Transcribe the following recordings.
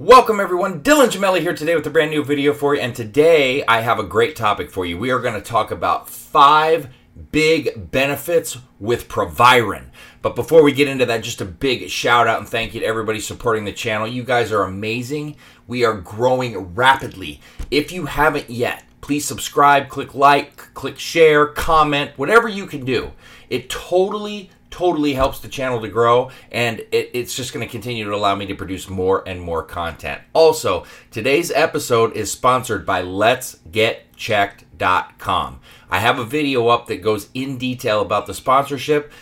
Welcome everyone, Dylan Gemelli here today with a brand new video for you, and today I have a great topic for you. We are going to talk about five big benefits with Proviron. But before we get into that, just a big shout out and thank you to everybody supporting the channel. You guys are amazing. We are growing rapidly. If you haven't yet, please subscribe, click like, click share, comment, whatever you can do. It totally totally helps the channel to grow and it, it's just going to continue to allow me to produce more and more content. Also today's episode is sponsored by let's get checked.com i have a video up that goes in detail about the sponsorship.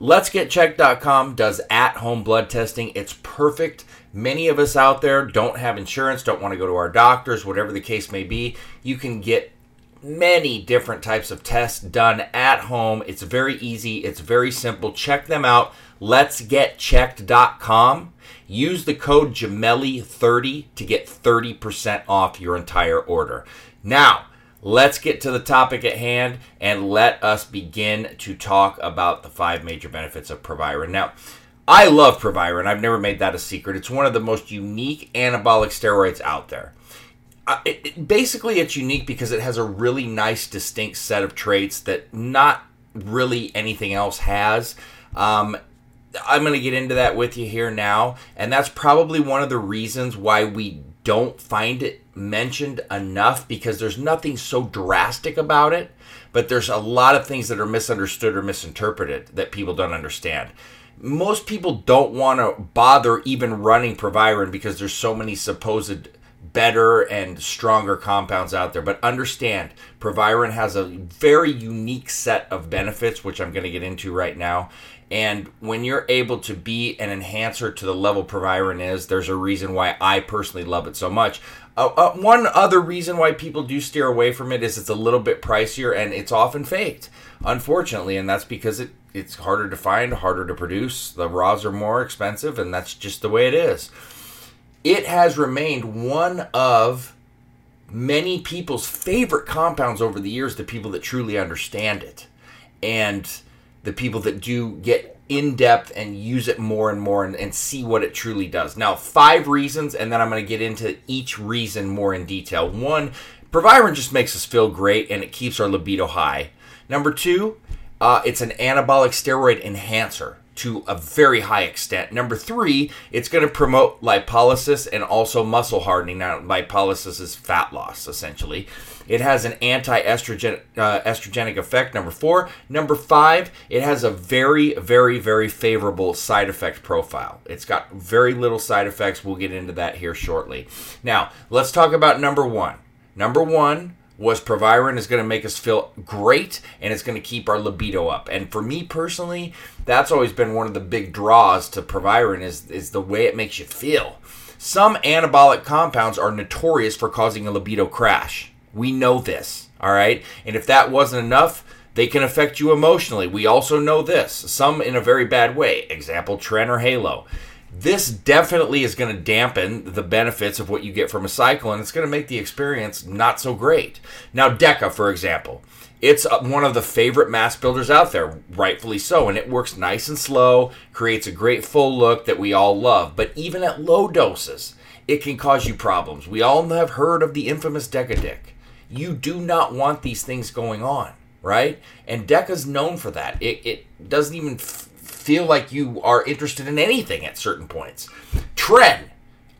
Let's get checked.com does at-home blood testing. It's perfect. Many of us out there don't have insurance don't want to go to our doctors whatever the case may be. You can get many different types of tests done at home. It's very easy, it's very simple. Check them out. Let's get checked.com. Use the code Gemelli30 to get 30% off your entire order. Now, let's get to the topic at hand and let us begin to talk about the five major benefits of Proviron. Now, I love Proviron. I've never made that a secret. It's one of the most unique anabolic steroids out there it, it, basically it's unique because it has a really nice distinct set of traits that not really anything else has. Um, i'm going to get into that with you here now and that's probably one of the reasons why we don't find it mentioned enough because there's nothing so drastic about it but there's a lot of things that are misunderstood or misinterpreted that people don't understand. Most people don't want to bother even running Proviron because there's so many supposed better and stronger compounds out there. But understand, Proviron has a very unique set of benefits, which I'm going to get into right now. And when you're able to be an enhancer to the level Proviron is, there's a reason why I personally love it so much. Uh, uh, one other reason why people do steer away from it is it's a little bit pricier and it's often faked, unfortunately, and that's because it it's harder to find, harder to produce. The raws are more expensive, and that's just the way it is it has remained one of many people's favorite compounds over the years, the people that truly understand it. And the people that do get in depth and use it more and more and, and, see what it truly does. Now, five reasons, and then I'm going to get into each reason more in detail. One, Proviron just makes us feel great and it keeps our libido high. Number two, uh, it's an anabolic steroid enhancer to a very high extent. Number three, it's going to promote lipolysis and also muscle hardening. Now, lipolysis is fat loss, essentially. It has an anti-estrogen uh, estrogenic effect. Number four. Number five, it has a very, very, very favorable side effect profile. It's got very little side effects. We'll get into that here shortly. Now, let's talk about number one. Number one, was Proviron is going to make us feel great and it's going to keep our libido up. And for me personally, that's always been one of the big draws to Proviron is, is the way it makes you feel. Some anabolic compounds are notorious for causing a libido crash. We know this, all right? And if that wasn't enough, they can affect you emotionally. We also know this, some in a very bad way. Example, Tren or Halo this definitely is going to dampen the benefits of what you get from a cycle and it's going to make the experience not so great. Now, DECA, for example, it's uh, one of the favorite mass builders out there, rightfully so, and it works nice and slow, creates a great full look that we all love. But even at low doses, it can cause you problems. We all have heard of the infamous DECA dick. You do not want these things going on, right? And DECA's known for that. It, it doesn't even feel like you are interested in anything at certain points. Tren,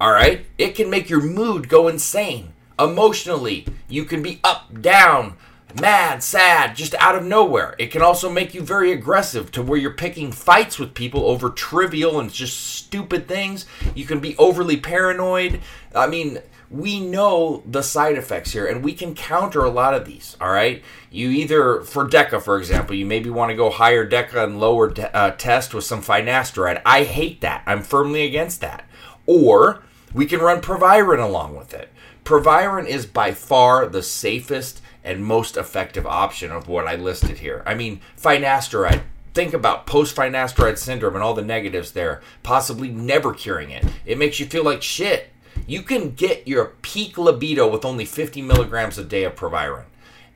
all right, it can make your mood go insane. Emotionally, you can be up, down, mad, sad, just out of nowhere. It can also make you very aggressive to where you're picking fights with people over trivial and just stupid things. You can be overly paranoid. I mean, we know the side effects here and we can counter a lot of these all right? You either for deca for example you maybe want to go higher deca and lower de- uh, test with some finasteride. I hate that. I'm firmly against that. Or we can run proviron along with it. Proviron is by far the safest and most effective option of what i listed here. I mean finasteride. Think about post finasteride syndrome and all the negatives there possibly never curing it. It makes you feel like shit you can get your peak libido with only 50 milligrams a day of Proviron.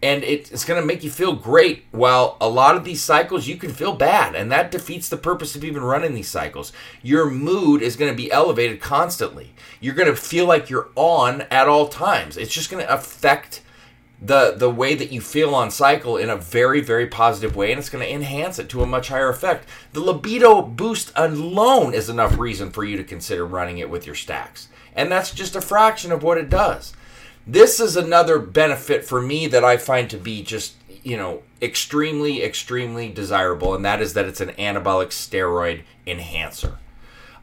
and it's going to make you feel great while a lot of these cycles you can feel bad and that defeats the purpose of even running these cycles. Your mood is going to be elevated constantly. You're going to feel like you're on at all times. It's just going to affect the the way that you feel on cycle in a very very positive way and it's going to enhance it to a much higher effect. The libido boost alone is enough reason for you to consider running it with your stacks and that's just a fraction of what it does this is another benefit for me that I find to be just, you know, extremely, extremely desirable, and that is that it's an anabolic steroid enhancer.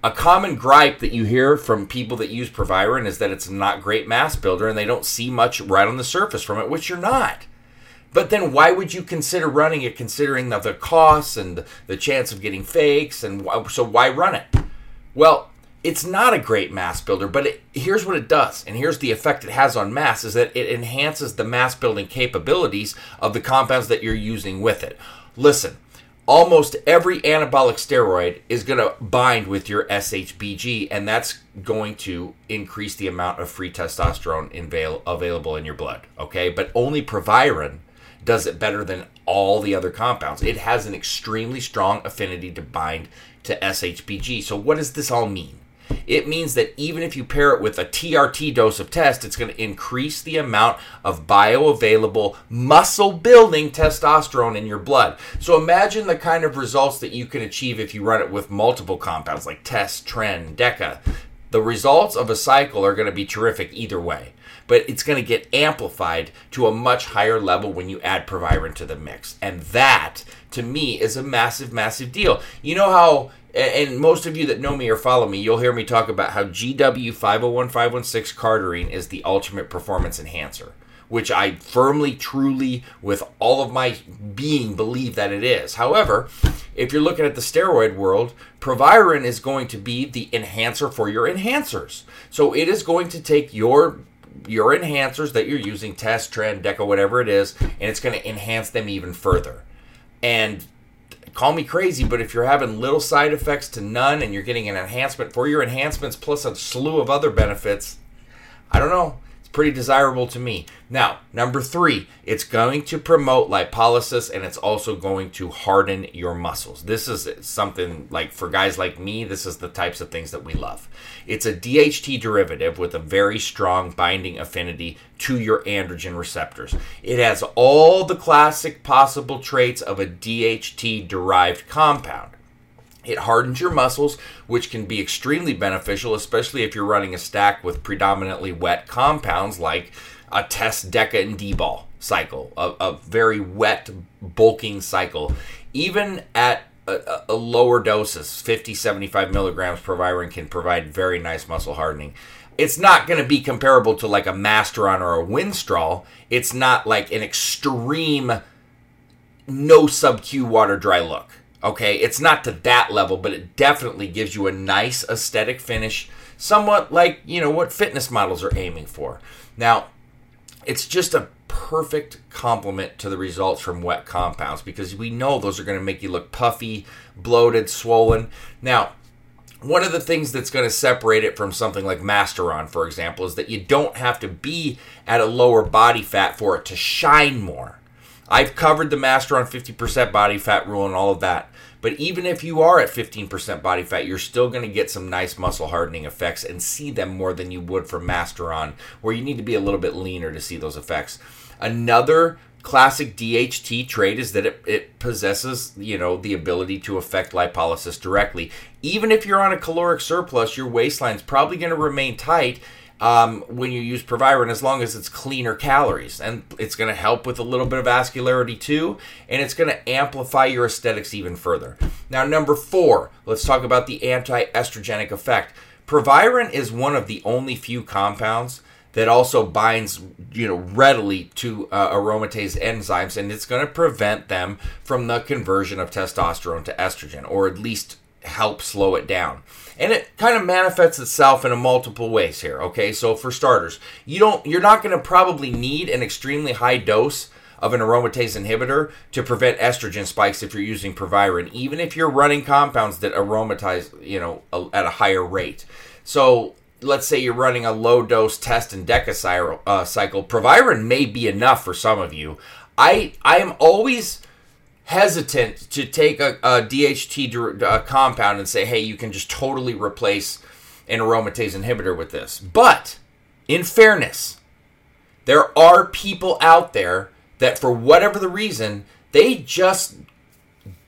A common gripe that you hear from people that use Proviron is that it's not great mass builder and they don't see much right on the surface from it, which you're not. But then why would you consider running it considering the, the costs and the chance of getting fakes? And so why run it? Well, it's not a great mass builder, but it, here's what it does, and here's the effect it has on mass: is that it enhances the mass building capabilities of the compounds that you're using with it. Listen, almost every anabolic steroid is going to bind with your SHBG, and that's going to increase the amount of free testosterone avail- available in your blood. Okay, but only Proviron does it better than all the other compounds. It has an extremely strong affinity to bind to SHBG. So, what does this all mean? It means that even if you pair it with a TRT dose of test, it's going to increase the amount of bioavailable muscle building testosterone in your blood. So imagine the kind of results that you can achieve if you run it with multiple compounds like Test, Tren, Deca. The results of a cycle are going to be terrific either way, but it's going to get amplified to a much higher level when you add Proviron to the mix. And that, to me, is a massive, massive deal. You know how and most of you that know me or follow me, you'll hear me talk about how GW 501516 Cardarine is the ultimate performance enhancer, which I firmly, truly, with all of my being, believe that it is. However, if you're looking at the steroid world, Proviron is going to be the enhancer for your enhancers. So it is going to take your your enhancers that you're using, Test, Tren, Deca, whatever it is, and it's going to enhance them even further. And call me crazy, but if you're having little side effects to none and you're getting an enhancement for your enhancements plus a slew of other benefits, I don't know pretty desirable to me. Now, number three, it's going to promote lipolysis and it's also going to harden your muscles. This is something like for guys like me, this is the types of things that we love. It's a DHT derivative with a very strong binding affinity to your androgen receptors. It has all the classic possible traits of a DHT derived compound. It hardens your muscles, which can be extremely beneficial, especially if you're running a stack with predominantly wet compounds like a test Deca and D-bol cycle, a, a, very wet, bulking cycle. Even at a, a lower doses, 50, 75 milligrams Proviron can provide very nice muscle hardening. It's not going to be comparable to like a Masteron or a Winstrol. It's not like an extreme no sub Q water dry look Okay, it's not to that level, but it definitely gives you a nice aesthetic finish, somewhat like, you know, what fitness models are aiming for. Now, it's just a perfect complement to the results from wet compounds because we know those are going to make you look puffy, bloated, swollen. Now, one of the things that's going to separate it from something like Masteron, for example, is that you don't have to be at a lower body fat for it to shine more. I've covered the Masteron 50% body fat rule and all of that. But even if you are at 15% body fat, you're still going to get some nice muscle hardening effects and see them more than you would for Masteron, where you need to be a little bit leaner to see those effects. Another classic DHT trait is that it, it possesses, you know, the ability to affect lipolysis directly. Even if you're on a caloric surplus, your waistline's probably going to remain tight um, when you use Proviron as long as it's cleaner calories. And it's going to help with a little bit of vascularity too, and it's going to amplify your aesthetics even further. Now, number four, let's talk about the anti estrogenic effect. Proviron is one of the only few compounds that also binds you know readily to uh, aromatase enzymes and it's going to prevent them from the conversion of testosterone to estrogen or at least help slow it down. And it kind of manifests itself in a multiple ways here, okay? So for starters, you don't you're not going to probably need an extremely high dose of an aromatase inhibitor to prevent estrogen spikes if you're using Proviron, even if you're running compounds that aromatize, you know, at a higher rate. So let's say you're running a low dose test and DECA uh, cycle, Proviron may be enough for some of you. I I am always hesitant to take a, a DHT uh, compound and say, hey, you can just totally replace an aromatase inhibitor with this. But in fairness, there are people out there that, for whatever the reason, they just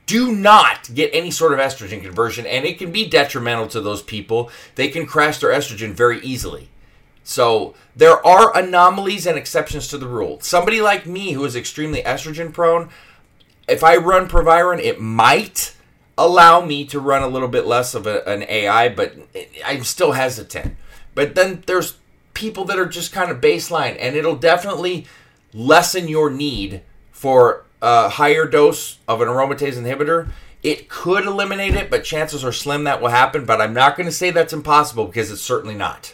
do not get any sort of estrogen conversion, and it can be detrimental to those people. They can crash their estrogen very easily. So there are anomalies and exceptions to the rule. Somebody like me who is extremely estrogen prone, if I run Proviron, it might allow me to run a little bit less of a, an AI, but I'm still hesitant. But then there's people that are just kind of baseline, and it'll definitely lessen your need for a higher dose of an aromatase inhibitor. It could eliminate it, but chances are slim that will happen. But I'm not going to say that's impossible because it's certainly not.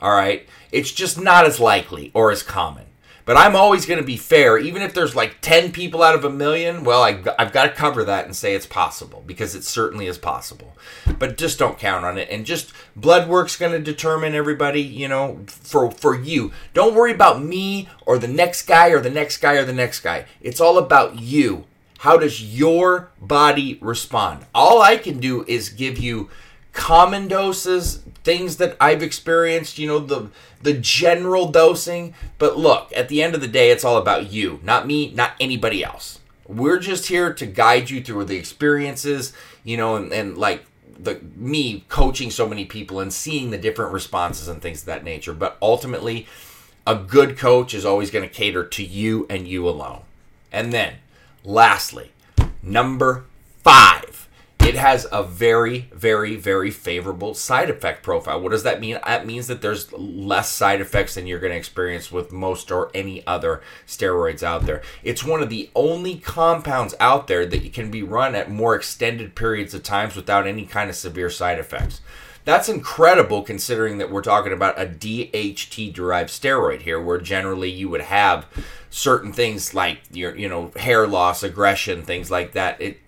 All right? It's just not as likely or as common. But I'm always going to be fair, even if there's like 10 people out of a million. Well, I, have got to cover that and say it's possible because it certainly is possible. But just don't count on it. And just blood work's going to determine everybody, you know, for, for you. Don't worry about me or the next guy or the next guy or the next guy. It's all about you. How does your body respond? All I can do is give you common doses, things that I've experienced, you know, the the general dosing, but look, at the end of the day it's all about you, not me, not anybody else. We're just here to guide you through the experiences, you know, and, and like the me coaching so many people and seeing the different responses and things of that nature. But ultimately, a good coach is always going to cater to you and you alone. And then, lastly, number five it has a very, very, very favorable side effect profile. What does that mean? That means that there's less side effects than you're going to experience with most or any other steroids out there. It's one of the only compounds out there that can be run at more extended periods of times without any kind of severe side effects. That's incredible considering that we're talking about a DHT derived steroid here, where generally you would have certain things like your, you know, hair loss, aggression, things like that. It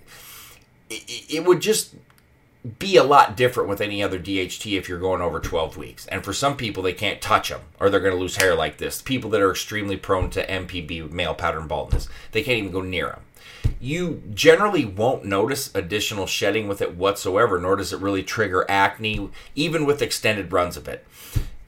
it, it would just be a lot different with any other DHT if you're going over 12 weeks. And for some people, they can't touch them or they're going to lose hair like this. People that are extremely prone to MPB, male pattern baldness, they can't even go near them. You generally won't notice additional shedding with it whatsoever, nor does it really trigger acne, even with extended runs of it.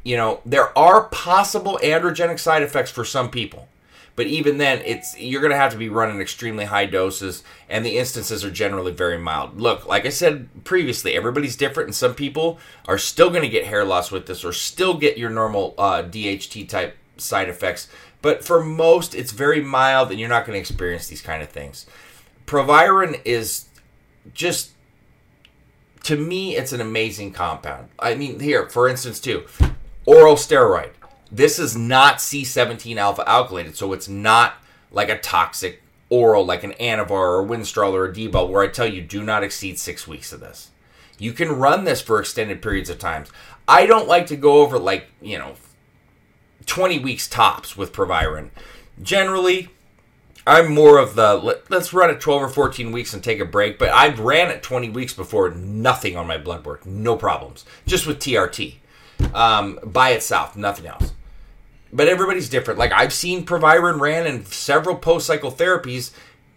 You know, there are possible androgenic side effects for some people. But even then, it's you're going to have to be running extremely high doses, and the instances are generally very mild. Look, like I said previously, everybody's different, and some people are still going to get hair loss with this, or still get your normal uh, DHT type side effects. But for most, it's very mild, and you're not going to experience these kind of things. Proviron is just to me, it's an amazing compound. I mean, here, for instance, too, oral steroid. This is not C17 alpha alkylated, so it's not like a toxic oral like an Anavar or a Winstrol or a D-bol where I tell you do not exceed six weeks of this. You can run this for extended periods of times. I don't like to go over like, you know, 20 weeks tops with Proviron. Generally, I'm more of the let, us run it 12 or 14 weeks and take a break, but I've ran it 20 weeks before, nothing on my blood work, no problems, just with TRT um, by itself, nothing else but everybody's different. Like I've seen Proviron ran in several post cycle therapies,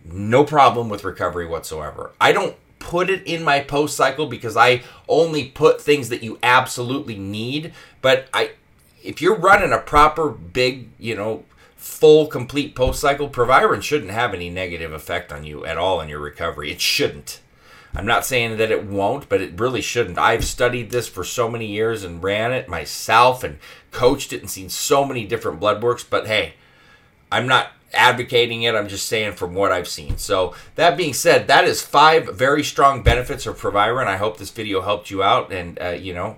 no problem with recovery whatsoever. I don't put it in my post cycle because I only put things that you absolutely need. But I, if you're running a proper big, you know, full complete post cycle, Proviron shouldn't have any negative effect on you at all in your recovery. It shouldn't. I'm not saying that it won't, but it really shouldn't. I've studied this for so many years and ran it myself and coached it and seen so many different blood works. But hey, I'm not advocating it. I'm just saying from what I've seen. So that being said, that is five very strong benefits of Proviron. I hope this video helped you out. And uh, you know,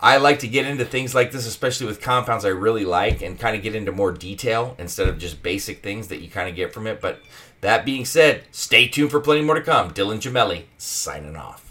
I like to get into things like this, especially with compounds I really like, and kind of get into more detail instead of just basic things that you kind of get from it. But that being said, stay tuned for plenty more to come. Dylan Gemelli signing off.